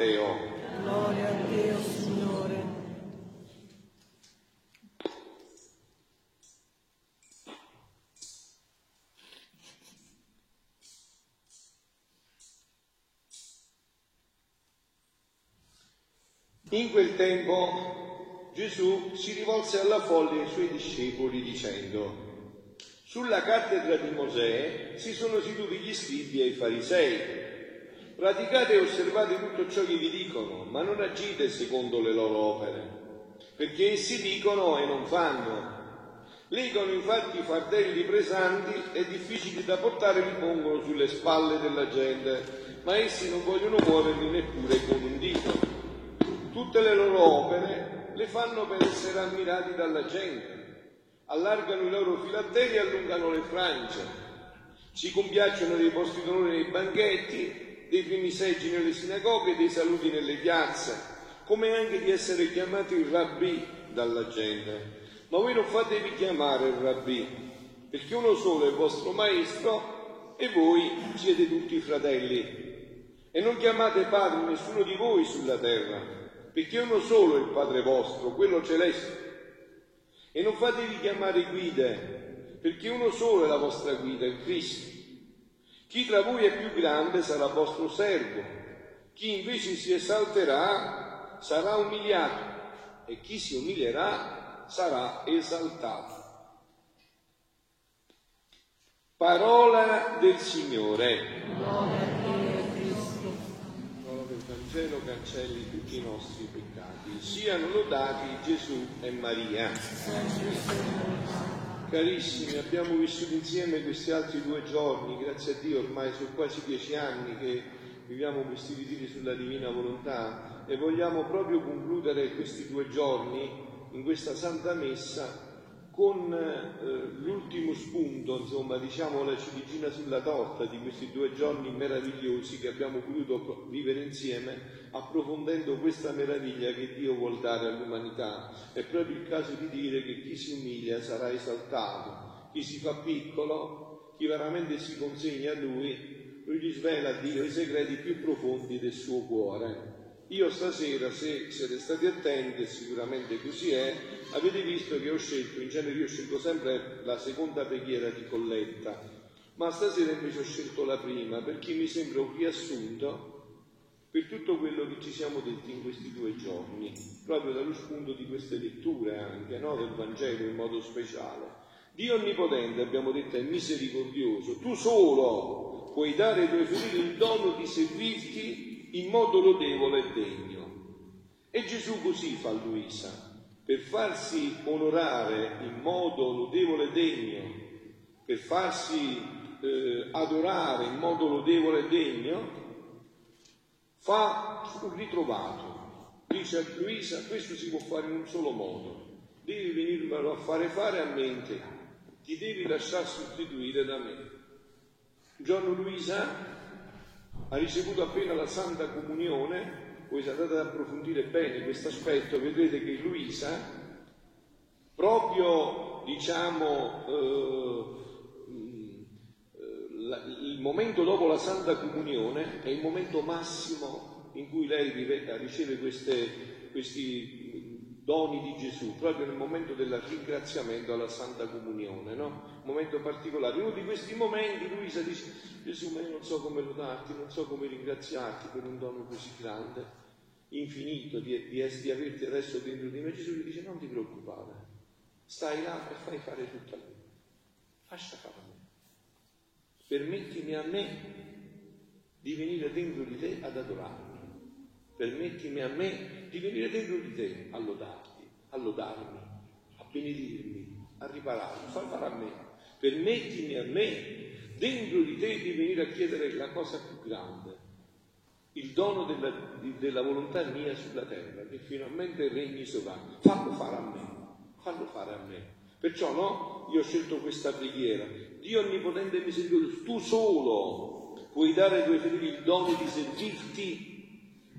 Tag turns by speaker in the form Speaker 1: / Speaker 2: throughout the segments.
Speaker 1: Matteo.
Speaker 2: Gloria a Dio, Signore.
Speaker 1: In quel tempo Gesù si rivolse alla folla e ai suoi discepoli dicendo, sulla cattedra di Mosè si sono seduti gli scribi e i farisei. Praticate e osservate tutto ciò che vi dicono, ma non agite secondo le loro opere, perché essi dicono e non fanno. Legano infatti fardelli pesanti e difficili da portare li pongono sulle spalle della gente, ma essi non vogliono muoverli neppure con un dito. Tutte le loro opere le fanno per essere ammirati dalla gente. Allargano i loro filatteri e allungano le frange. Si compiacciono dei posti d'onore nei banchetti, dei primi seggi nelle sinagoghe, dei saluti nelle piazze, come anche di essere chiamati rabbì dalla gente. Ma voi non fatevi chiamare il rabbì, perché uno solo è il vostro maestro e voi siete tutti fratelli. E non chiamate padre nessuno di voi sulla terra perché uno solo è il Padre vostro, quello celeste. E non fatevi chiamare guide, perché uno solo è la vostra guida, il Cristo. Chi tra voi è più grande sarà vostro servo, chi invece si esalterà sarà umiliato e chi si umilierà sarà esaltato. Parola del Signore. Vangelo cancelli tutti i nostri peccati. Siano lodati Gesù e Maria. Carissimi, abbiamo vissuto insieme questi altri due giorni, grazie a Dio ormai sono quasi dieci anni che viviamo questi ritiri sulla divina volontà e vogliamo proprio concludere questi due giorni in questa Santa Messa con eh, spunto, insomma, diciamo la ciliegina sulla torta di questi due giorni meravigliosi che abbiamo voluto vivere insieme, approfondendo questa meraviglia che Dio vuol dare all'umanità. È proprio il caso di dire che chi si umilia sarà esaltato, chi si fa piccolo, chi veramente si consegna a Lui, Lui gli svela a Dio i segreti più profondi del suo cuore. Io stasera, se siete stati attenti, sicuramente così è, avete visto che ho scelto, in genere io scelgo sempre la seconda preghiera di colletta, ma stasera invece ho scelto la prima perché mi sembra un riassunto per tutto quello che ci siamo detti in questi due giorni, proprio dallo spunto di queste letture anche, no? del Vangelo in modo speciale. Dio Onnipotente, abbiamo detto, è misericordioso, tu solo puoi dare ai tuoi figli il dono di servirti in modo lodevole e degno. E Gesù così fa Luisa, per farsi onorare in modo lodevole e degno, per farsi eh, adorare in modo lodevole e degno, fa un ritrovato. Dice a Luisa, questo si può fare in un solo modo, devi venirmelo a fare fare a me in te, ti devi lasciare sostituire da me. Giorno Luisa ha ricevuto appena la Santa Comunione, voi se andate ad approfondire bene questo aspetto, vedrete che Luisa, proprio diciamo eh, il momento dopo la Santa Comunione è il momento massimo in cui lei riceve queste, questi doni di Gesù, proprio nel momento del ringraziamento alla Santa Comunione, no? Un momento particolare. In uno di questi momenti Luisa dice, Gesù, ma io non so come lodarti, non so come ringraziarti per un dono così grande, infinito, di, di, di averti adesso dentro di me. Gesù gli dice, non ti preoccupare, stai là e fai fare tutto a lui. Lascia fare a me. Permettimi a me di venire dentro di te ad adorarmi permettimi a me di venire dentro di te a lodarti, a lodarmi, a benedirmi, a ripararmi, far fare a me. Permettimi a me dentro di te di venire a chiedere la cosa più grande, il dono della, della volontà mia sulla terra, che finalmente regni sovrano. Fallo fare a me, fallo fare a me. Perciò no, io ho scelto questa preghiera. Dio onnipotente e misericordioso, tu solo puoi dare ai tuoi figli il dono di servirti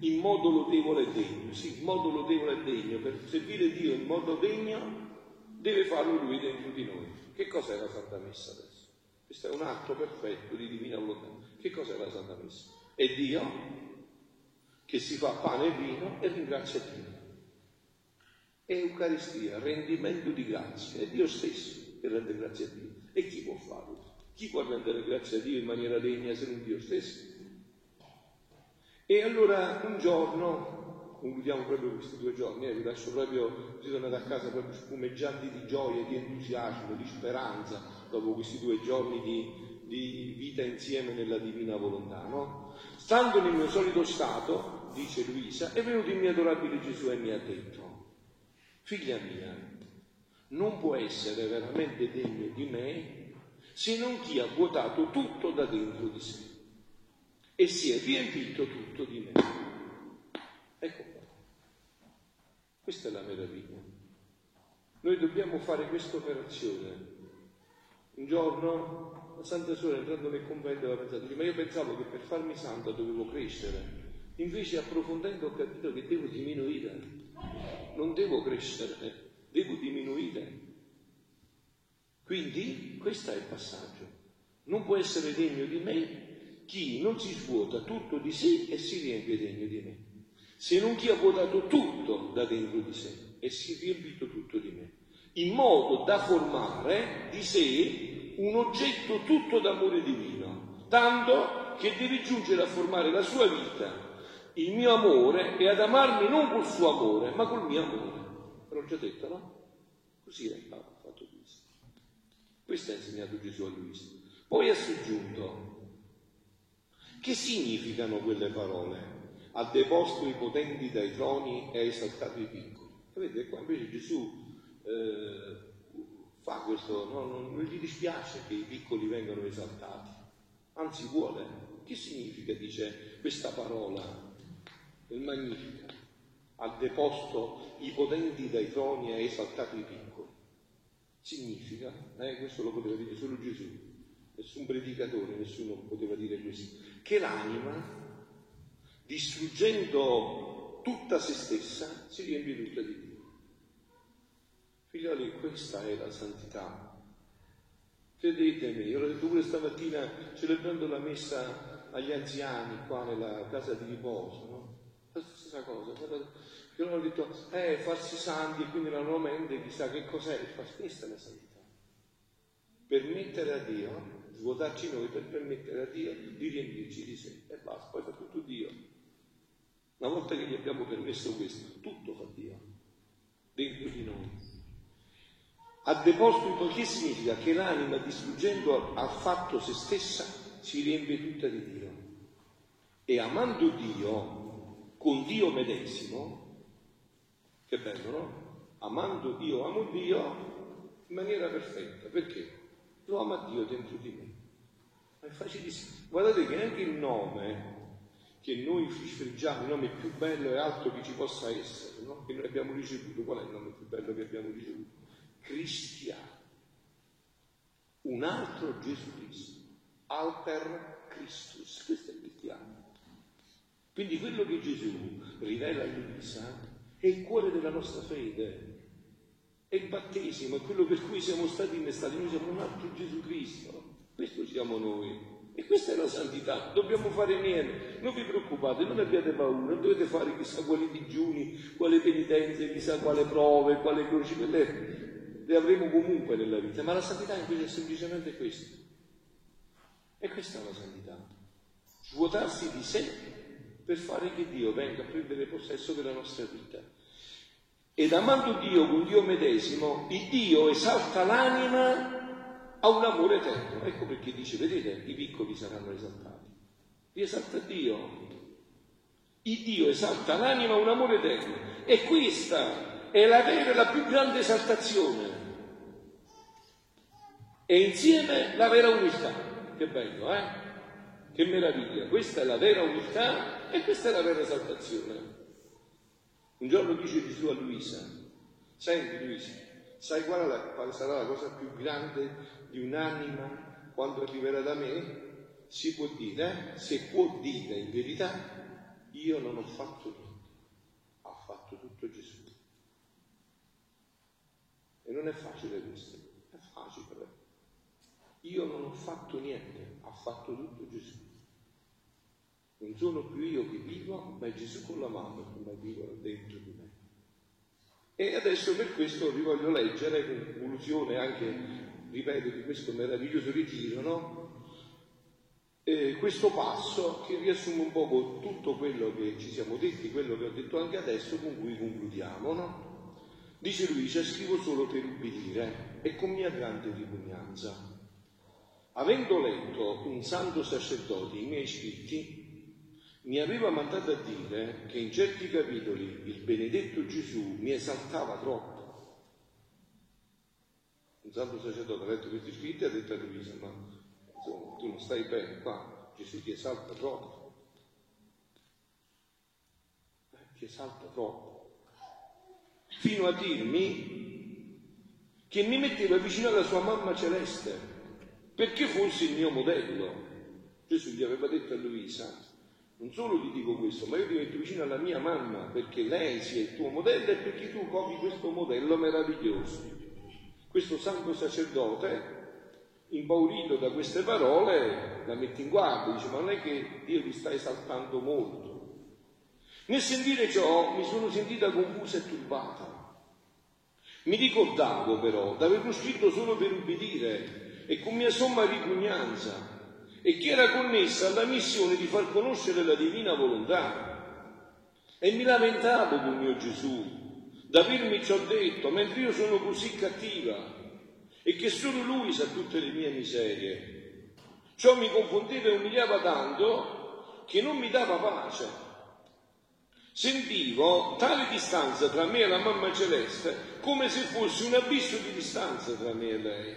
Speaker 1: in modo lodevole e degno, sì, in modo lodevole e degno, per servire Dio in modo degno deve farlo Lui dentro di noi. Che cos'è la Santa Messa adesso? Questo è un atto perfetto di divina volontà. Che cos'è la Santa Messa? È Dio che si fa pane e vino e ringrazia Dio. È Eucaristia, rendimento di grazie, è Dio stesso che rende grazie a Dio. E chi può farlo? Chi può rendere grazie a Dio in maniera degna se non Dio stesso? E allora un giorno, concludiamo proprio questi due giorni, eh, vi lascio proprio, ritornate a casa proprio spumeggianti di gioia, di entusiasmo, di speranza, dopo questi due giorni di, di vita insieme nella divina volontà, no? Stando nel mio solito stato, dice Luisa, è venuto il mio adorabile Gesù e mi ha detto, figlia mia, non può essere veramente degno di me se non chi ha vuotato tutto da dentro di sé e si è riempito tutto di me. Ecco qua. Questa è la meraviglia. Noi dobbiamo fare questa operazione. Un giorno la Santa Suora entrando nel convento aveva pensato, dice, ma io pensavo che per farmi santa dovevo crescere. Invece approfondendo ho capito che devo diminuire. Non devo crescere, devo diminuire. Quindi questo è il passaggio. Non può essere degno di me chi non si svuota tutto di sé e si riempie degno di me, se non chi ha vuotato tutto da dentro di sé e si è riempito tutto di me, in modo da formare di sé un oggetto tutto d'amore divino, tanto che deve giungere a formare la sua vita, il mio amore e ad amarmi non col suo amore, ma col mio amore. L'ho già detto, no? Così è fatto questo. Questo ha insegnato Gesù a Luisa. Poi ha soggiunto, che significano quelle parole? Ha deposto i potenti dai troni e ha esaltato i piccoli. Vedete, qua invece Gesù eh, fa questo, no? non, non gli dispiace che i piccoli vengano esaltati, anzi vuole. Che significa, dice questa parola, il Magnifica? Ha deposto i potenti dai troni e ha esaltato i piccoli. Significa, eh, questo lo poteva dire solo Gesù, nessun predicatore, nessuno poteva dire questo che l'anima, distruggendo tutta se stessa, si riempie tutta di Dio. Figlioli, questa è la santità. Credetemi, io l'ho detto pure stamattina celebrando la messa agli anziani qua nella casa di riposo, no? La stessa cosa, che loro hanno detto, eh, farsi santi e quindi la loro mente chissà che cos'è, questa è la santità. Permettere a Dio svuotarci noi per permettere a Dio di riempirci di sé e basta, poi fa tutto Dio. Una volta che gli abbiamo permesso questo, tutto fa Dio, dentro di noi. Ha deposto che significa che l'anima distruggendo al fatto se stessa si riempie tutta di Dio. E amando Dio con Dio medesimo, che bello, no? Amando Dio, amo Dio in maniera perfetta. Perché? Lo ama Dio dentro di me. È facilissimo. Guardate che anche il nome che noi frisfreggiamo, il nome più bello e alto che ci possa essere, no? che noi abbiamo ricevuto, qual è il nome più bello che abbiamo ricevuto? Cristiano. Un altro Gesù Cristo. Alter Christus, questo è il cristiano. Quindi quello che Gesù rivela a Luisa è il cuore della nostra fede. È il battesimo, è quello per cui siamo stati innestati. Noi siamo un altro Gesù Cristo. Questo siamo noi. E questa è la santità, dobbiamo fare niente, non vi preoccupate, non abbiate paura, non dovete fare chissà quali digiuni, quale penitenze, chissà quale prove, quale croci, le, le avremo comunque nella vita, ma la santità invece è semplicemente questo. E questa è la santità, svuotarsi di sé per fare che Dio venga a prendere possesso della nostra vita. Ed amando Dio con Dio medesimo, il Dio esalta l'anima ha un amore eterno. Ecco perché dice, vedete, i piccoli saranno esaltati. Li esalta Dio. Il Dio esalta l'anima un amore eterno. E questa è la vera e la più grande esaltazione. E insieme la vera umiltà. Che bello, eh? Che meraviglia. Questa è la vera umiltà e questa è la vera esaltazione. Un giorno dice Gesù a Luisa, senti Luisa, sai qual, la, quale sarà la cosa più grande di un'anima quando arriverà da me, si può dire, se può dire in verità, io non ho fatto niente, ha fatto tutto Gesù. E non è facile questo, è facile. Io non ho fatto niente, ha fatto tutto Gesù. Non sono più io che vivo, ma è Gesù con la mano che vivo dentro di me. E adesso per questo vi voglio leggere, in conclusione anche, ripeto, di questo meraviglioso ritiro, no? eh, questo passo che riassume un po' tutto quello che ci siamo detti, quello che ho detto anche adesso, con cui concludiamo, no? Dice Luisa, scrivo solo per ubbidire e con mia grande ripugnanza. Avendo letto un santo sacerdote i miei scritti, mi aveva mandato a dire che in certi capitoli il benedetto Gesù mi esaltava troppo. Un santo sacerdote ha letto questi scritti e ha detto a Luisa, ma insomma, tu non stai bene qua, Gesù ti esalta troppo. Eh, ti esalta troppo. Fino a dirmi che mi metteva vicino alla sua mamma celeste, perché fosse il mio modello. Gesù gli aveva detto a Luisa, non solo ti dico questo, ma io ti metto vicino alla mia mamma perché lei sia il tuo modello e perché tu copi questo modello meraviglioso. Questo santo sacerdote, impaurito da queste parole, la mette in guardia, dice ma non è che Dio ti sta esaltando molto. Nel sentire ciò mi sono sentita confusa e turbata. Mi ricordavo però d'averlo scritto solo per ubbidire e con mia somma ripugnanza e che era connessa alla missione di far conoscere la divina volontà. E mi lamentavo con mio Gesù d'avermi ciò detto, mentre io sono così cattiva e che solo lui sa tutte le mie miserie. Ciò mi confondeva e umiliava tanto che non mi dava pace. Sentivo tale distanza tra me e la mamma celeste come se fosse un abisso di distanza tra me e lei.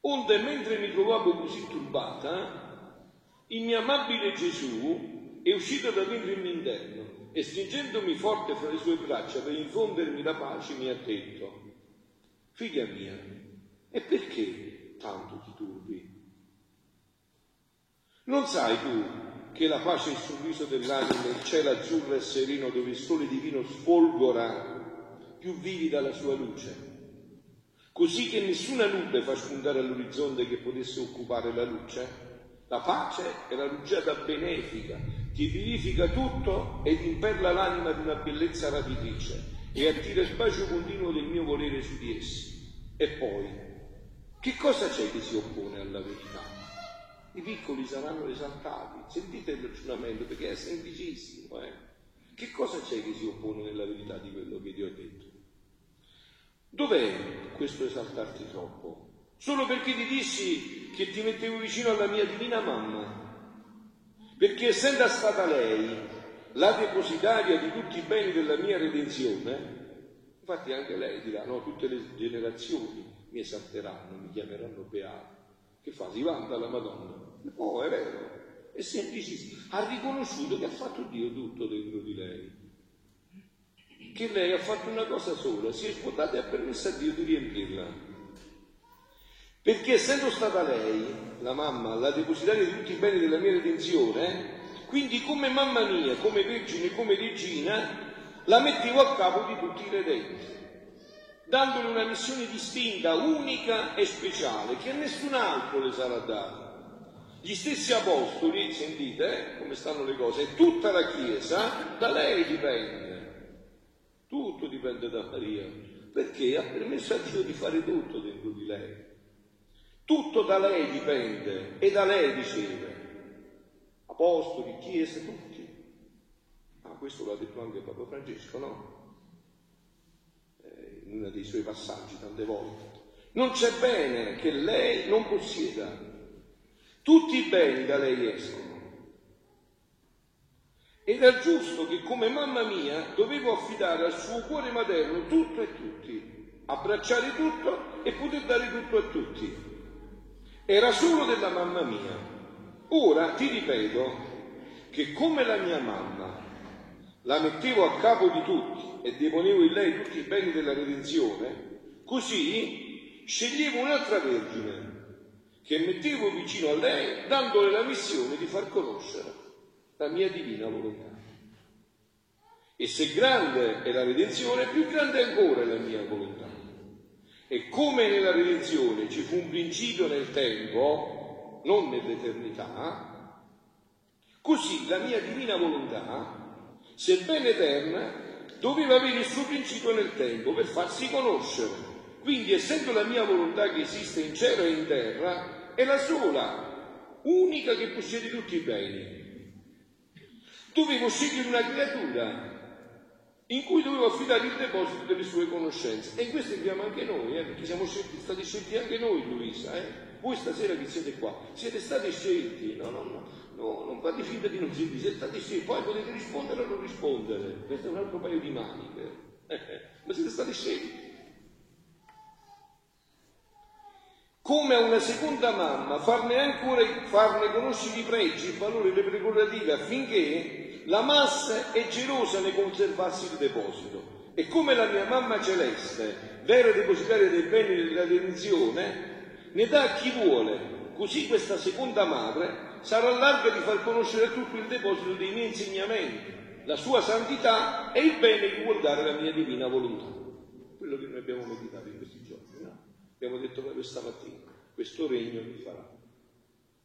Speaker 1: Onde, mentre mi trovavo così turbata, il mio amabile Gesù è uscito da dentro il mio interno e stringendomi forte fra le sue braccia per infondermi la pace mi ha detto, figlia mia, e perché tanto ti turbi? Non sai tu che la pace è il sorriso dell'anima, il cielo azzurro e sereno dove il sole divino sfolgora più vivida la sua luce? così che nessuna nube fa spuntare all'orizzonte che potesse occupare la luce. La pace è la rugiada benefica che vivifica tutto ed imperla l'anima di una bellezza rapitrice e attira il bacio continuo del mio volere su di essi. E poi, che cosa c'è che si oppone alla verità? I piccoli saranno esaltati, sentite il ragionamento perché è semplicissimo. Eh? Che cosa c'è che si oppone nella verità di quello che ti ho detto? Dov'è questo esaltarti troppo? Solo perché ti dissi che ti mettevo vicino alla mia divina mamma. Perché essendo stata lei la depositaria di tutti i beni della mia redenzione, infatti anche lei dirà, no, tutte le generazioni mi esalteranno, mi chiameranno beato. Che fa? Si vanta la Madonna? No, è vero, è semplicissimo. Ha riconosciuto che ha fatto Dio tutto dentro di lei che lei ha fatto una cosa sola, si è svuotata e ha permesso a Dio di riempirla. Perché essendo stata lei, la mamma, la depositaria di tutti i beni della mia redenzione, quindi come mamma mia, come vergine, come regina, la mettevo a capo di tutti i redenti, dandole una missione distinta, unica e speciale, che a nessun altro le sarà data. Gli stessi apostoli, sentite eh, come stanno le cose, tutta la Chiesa da lei dipende. Tutto dipende da Maria, perché ha permesso a Dio di fare tutto dentro di lei. Tutto da lei dipende e da lei riceve. Apostoli, chiese, tutti. Ma ah, questo l'ha detto anche Papa Francesco, no? Eh, in uno dei suoi passaggi tante volte. Non c'è bene che lei non possieda. Tutti i beni da lei escono. Ed è giusto che come mamma mia dovevo affidare al suo cuore materno tutto e tutti, abbracciare tutto e poter dare tutto a tutti. Era solo della mamma mia. Ora ti ripeto che come la mia mamma la mettevo a capo di tutti e deponevo in lei tutti i beni della redenzione, così sceglievo un'altra vergine che mettevo vicino a lei dandole la missione di far conoscere la mia divina volontà. E se grande è la redenzione, più grande ancora è la mia volontà. E come nella redenzione ci fu un principio nel tempo, non nell'eternità, così la mia divina volontà, sebbene eterna, doveva avere il suo principio nel tempo per farsi conoscere. Quindi, essendo la mia volontà che esiste in cielo e in terra, è la sola, unica che possiede tutti i beni. Dovevo scegliere una creatura in cui dovevo affidare il deposito delle sue conoscenze. E in questo crediamo anche noi, eh, perché siamo scelti, stati scelti anche noi, Luisa. Eh? Voi stasera che siete qua, siete stati scelti, no, no, no, no non fate finta di non sentire, siete stati scelti, poi potete rispondere o non rispondere, questo è un altro paio di maniche, ma siete stati scelti. Come a una seconda mamma, farne ancora, farne conoscere i pregi, i valori, le prerogative, affinché la massa è gelosa nel conservarsi il deposito. E come la mia mamma celeste, vera depositaria dei beni della redenzione, ne dà a chi vuole, così questa seconda madre sarà larga di far conoscere tutto il deposito dei miei insegnamenti, la sua santità e il bene che vuol dare la mia divina volontà. Quello che noi abbiamo meditato in questi giorni, no? Abbiamo detto proprio stamattina, questo regno mi farà,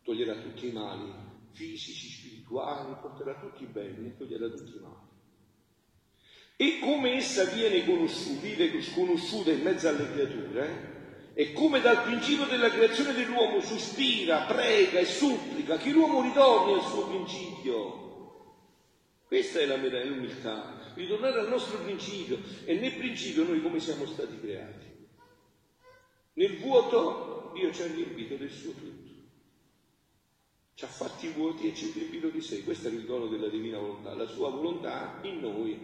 Speaker 1: toglierà tutti i mali fisici, spirituali, porterà tutti i beni e toglierà tutti i mali. E come essa viene conosciuta, sconosciuta in mezzo alle creature, e come dal principio della creazione dell'uomo sospira, prega e supplica che l'uomo ritorni al suo principio. Questa è la l'umiltà, ritornare al nostro principio. E nel principio noi come siamo stati creati? Nel vuoto Dio ci ha riempito del suo tutto ci ha fatti vuoti e ci ha riempito di sé. Questo è il dono della divina volontà. La sua volontà in noi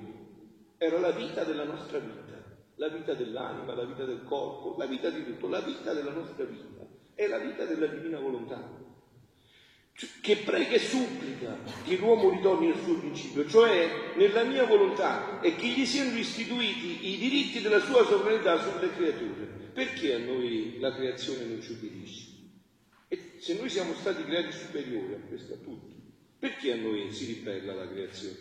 Speaker 1: era la vita della nostra vita, la vita dell'anima, la vita del corpo, la vita di tutto, la vita della nostra vita. È la vita della divina volontà che prega e supplica che l'uomo ritorni al suo principio, cioè nella mia volontà, e che gli siano istituiti i diritti della sua sovranità sulle creature. Perché a noi la creazione non ci ubbidisce? Se noi siamo stati creati superiori a questo, a tutto, perché a noi si ribella la creazione?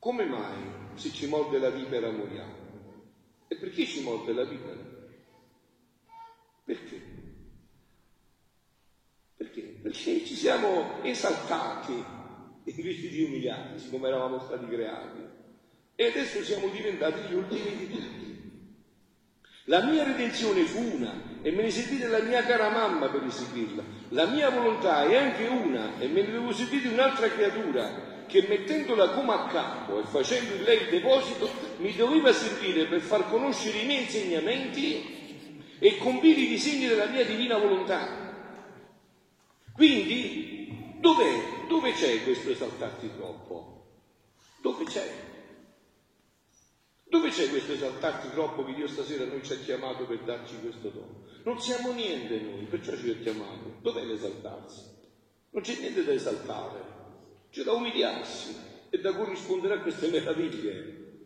Speaker 1: Come mai se ci morde la vipera moriamo? E perché ci morde la vipera? Perché? Perché? Perché ci siamo esaltati invece di umiliati, siccome eravamo stati creati. E adesso siamo diventati gli ultimi di tutti. La mia redenzione fu una e me ne servite la mia cara mamma per eseguirla. La mia volontà è anche una e me ne devo servire un'altra creatura che mettendola come a capo e facendo in lei il deposito mi doveva servire per far conoscere i miei insegnamenti e compire i disegni della mia divina volontà. Quindi dov'è? Dove c'è questo esaltarti troppo? Dove c'è? C'è questo esaltarti troppo che Dio stasera noi ci ha chiamato per darci questo dono? Non siamo niente noi, perciò ci ha chiamato. Dov'è l'esaltarsi? Non c'è niente da esaltare, c'è da umiliarsi e da corrispondere a queste meraviglie.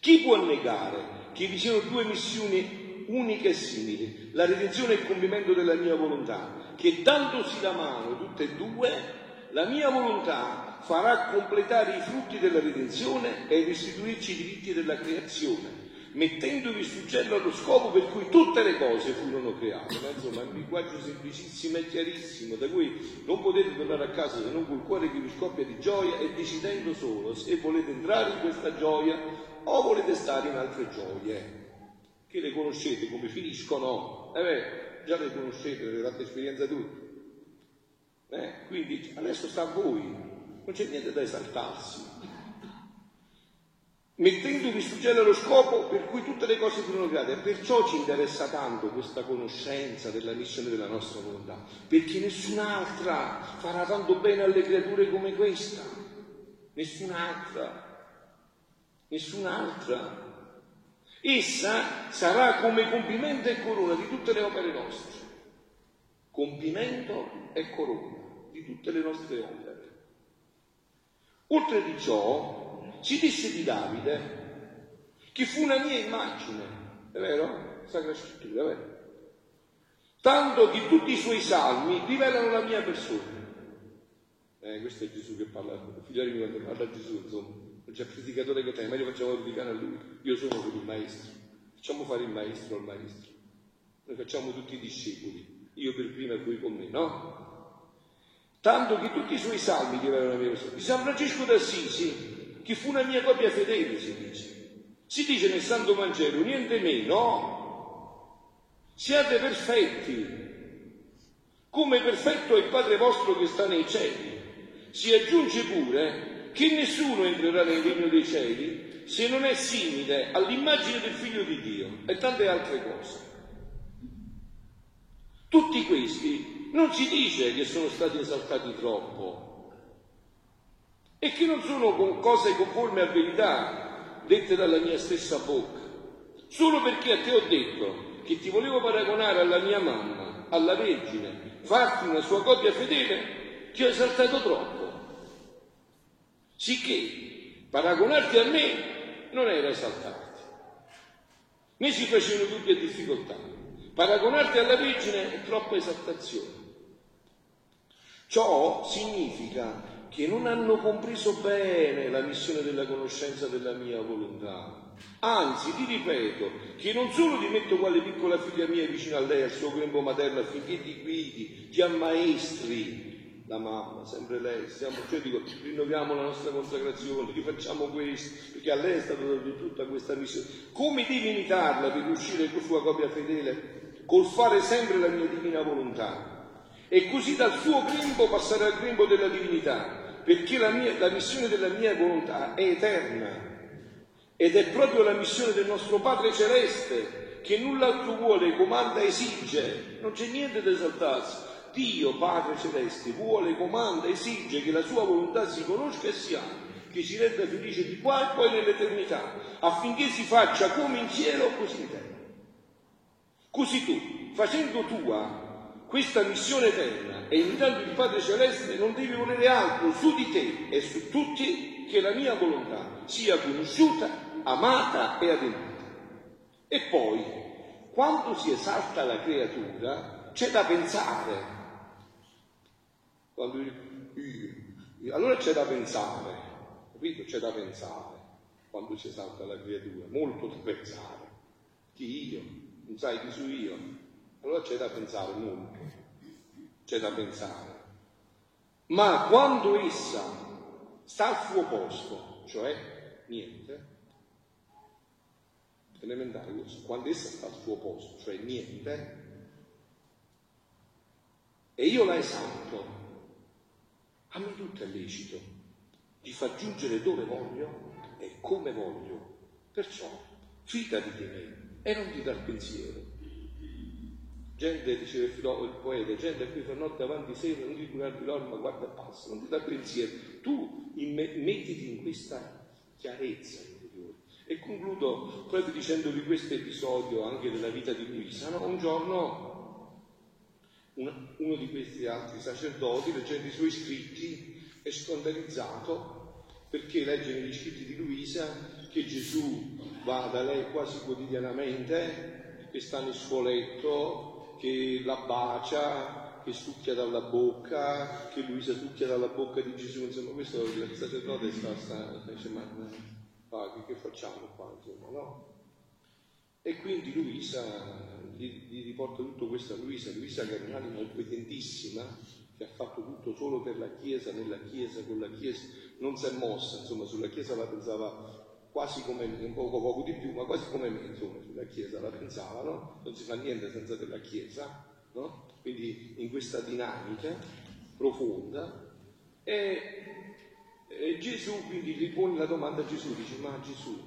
Speaker 1: Chi può negare che vi siano due missioni uniche e simili, la redenzione e il compimento della mia volontà, che dandosi la mano tutte e due, la mia volontà farà completare i frutti della redenzione e restituirci i diritti della creazione, mettendovi sul cielo allo scopo per cui tutte le cose furono create. Ma insomma, è un linguaggio semplicissimo e chiarissimo, da cui non potete tornare a casa se non col cuore che vi scoppia di gioia e decidendo solo se volete entrare in questa gioia o volete stare in altre gioie, che le conoscete come finiscono. Eh beh, già le conoscete, avete fatto esperienza tutti. Eh, quindi adesso sta a voi non c'è niente da esaltarsi. Mettendovi sul cielo lo scopo per cui tutte le cose furono create, perciò ci interessa tanto questa conoscenza della missione della nostra volontà, perché nessun'altra farà tanto bene alle creature come questa, nessun'altra, nessun'altra. Essa sarà come compimento e corona di tutte le opere nostre, compimento e corona di tutte le nostre opere. Oltre di ciò, si disse di Davide che fu una mia immagine, è vero? Sacra Scrittura, è vero? Tanto che tutti i suoi salmi rivelano la mia persona. Eh, questo è Gesù che parla, figlioli quando parla a Gesù, insomma, non c'è predicatore che te, meglio facciamo predicare a lui, io sono per il maestro. Facciamo fare il maestro al maestro. Noi facciamo tutti i discepoli, io per prima e voi con me, no? Tanto che tutti i suoi salmi diventano persona. Di San Francesco d'Assisi, che fu una mia copia fedele, si dice. Si dice nel Santo Vangelo, niente meno, siate perfetti, come perfetto è il Padre vostro che sta nei cieli. Si aggiunge pure che nessuno entrerà nel regno dei cieli se non è simile all'immagine del figlio di Dio e tante altre cose. Tutti questi non si dice che sono stati esaltati troppo e che non sono cose conforme a verità dette dalla mia stessa bocca, solo perché a te ho detto che ti volevo paragonare alla mia mamma, alla Vergine, farti una sua copia fedele, ti ho esaltato troppo. Sicché paragonarti a me non era esaltarti, né si facevano dubbi e difficoltà. Paragonarti alla Vergine è troppa esaltazione. Ciò significa che non hanno compreso bene la missione della conoscenza della mia volontà. Anzi, ti ripeto, che non solo ti metto quale piccola figlia mia vicino a lei, al suo grembo materno, affinché ti guidi, ti ammaestri, la mamma, sempre lei, stiamo, cioè dico, rinnoviamo la nostra consacrazione, rifacciamo questo, perché a lei è stata data tutta questa missione. Come devi imitarla per riuscire con sua copia fedele? col fare sempre la mia divina volontà e così dal suo grembo passare al grembo della divinità, perché la, mia, la missione della mia volontà è eterna ed è proprio la missione del nostro Padre Celeste che null'altro vuole, comanda, esige, non c'è niente da esaltarsi. Dio, Padre Celeste, vuole, comanda, esige che la sua volontà si conosca e si ami, che ci renda felice di qua e poi nell'eternità, affinché si faccia come in cielo così in terra. Così tu, facendo tua questa missione eterna e imitando il Padre Celeste, non devi volere altro su di te e su tutti che la mia volontà sia conosciuta, amata e adempiuta. E poi, quando si esalta la creatura, c'è da pensare. Quando io, allora c'è da pensare, capito? C'è da pensare quando si esalta la creatura, molto da pensare. Chi io? non sai chi sono io, allora c'è da pensare molto, c'è da pensare. Ma quando essa sta al suo posto, cioè niente, elementare questo, quando essa sta al suo posto, cioè niente, e io la esalto, a me tutto è lecito di far giungere dove voglio e come voglio. Perciò fidati di me e non ti il pensiero. Gente, diceva il, filo, il poeta, gente qui fa notte avanti sera, non ti curare di ma guarda e passa, non ti dà pensiero. Tu mettiti in questa chiarezza interiore. E concludo proprio dicendovi questo episodio anche della vita di Luisa. No? Un giorno una, uno di questi altri sacerdoti, leggendo i suoi scritti, è scandalizzato perché legge negli scritti di Luisa che Gesù va da lei quasi quotidianamente, che sta nel suo letto, che la bacia, che succhia dalla bocca, che Luisa succhia dalla bocca di Gesù, insomma questo il sacerdote sta, sta, dice ma ah, che, che, facciamo qua, insomma, no? E quindi Luisa gli, gli riporta tutto questo a Luisa, Luisa che è un'anima obbedientissima, che ha fatto tutto solo per la Chiesa, nella Chiesa, con la Chiesa, non si è mossa, insomma sulla Chiesa la pensava quasi come me, un poco poco di più, ma quasi come me, insomma, sulla Chiesa la pensavano, non si fa niente senza della Chiesa, no? quindi in questa dinamica profonda. E, e Gesù quindi gli pone la domanda a Gesù, dice, ma Gesù,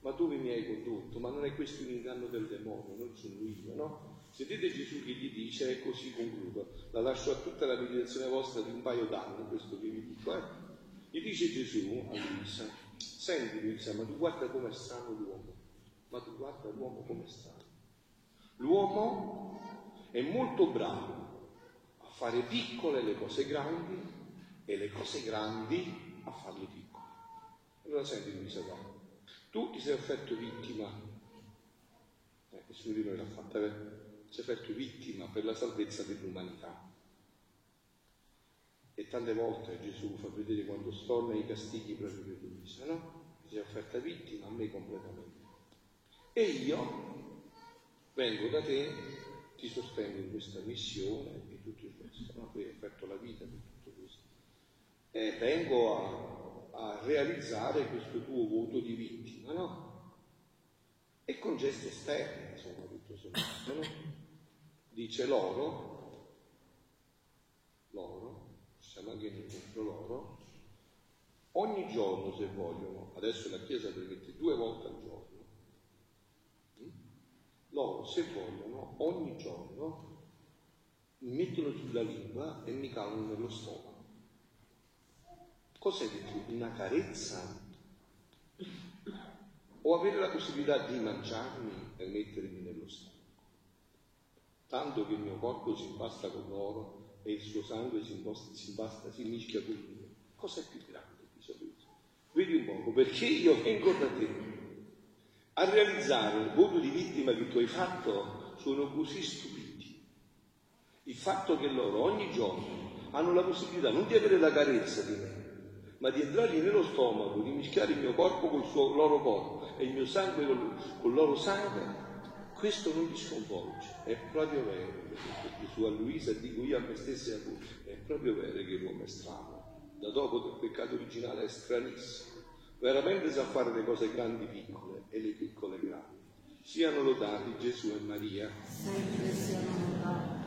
Speaker 1: ma dove mi hai condotto? Ma non è questo un inganno del demonio, non sono io, no? Sentite Gesù che gli dice, e così concludo, la lascio a tutta la meditazione vostra di un paio d'anni, questo che vi dico, eh? Gli dice Gesù a Luisa, Senti, Luisa, ma tu guarda com'è strano l'uomo, ma tu guarda l'uomo com'è strano. L'uomo è molto bravo a fare piccole le cose grandi e le cose grandi a farle piccole. Allora senti Luisa qua, tu ti sei offerto vittima, eh, nessuno di noi l'ha fatta, eh? sei offerto vittima per la salvezza dell'umanità. E tante volte Gesù fa vedere quando storna i castighi proprio per Luisa, no? Si è offerta vittima a me completamente. E io vengo da te, ti sostengo in questa missione e tutto il resto, no? Tu hai offerto la vita per tutto questo. E vengo a, a realizzare questo tuo voto di vittima, no? E con gesti esterni, insomma, tutto sommato, no? Dice loro, loro, siamo anche contro loro, ogni giorno se vogliono, adesso la Chiesa permette due volte al giorno, hm? loro se vogliono ogni giorno mi mettono sulla lingua e mi calano nello stomaco. Cos'è di più? Una carezza? O avere la possibilità di mangiarmi e mettermi nello stomaco? Tanto che il mio corpo si impasta con l'oro e il suo sangue si, imposta, si impasta, si mischia con il mio. Cos'è più grande? Dice lui. Vedi un poco, perché io vengo da te a realizzare un voto di vittima che tu hai fatto, sono così stupidi il fatto che loro ogni giorno hanno la possibilità non di avere la carezza di me, ma di entrargli nello stomaco, di mischiare il mio corpo col suo, loro corpo e il mio sangue col, col loro sangue, questo non li sconvolge, è proprio vero, su a Luisa dico io a me stessa e a voi, è proprio vero che l'uomo è strano, da dopo il peccato originale è stranissimo, veramente sa fare le cose grandi piccole e le piccole grandi. Siano lodati Gesù e Maria.
Speaker 2: Sempre siano lodati.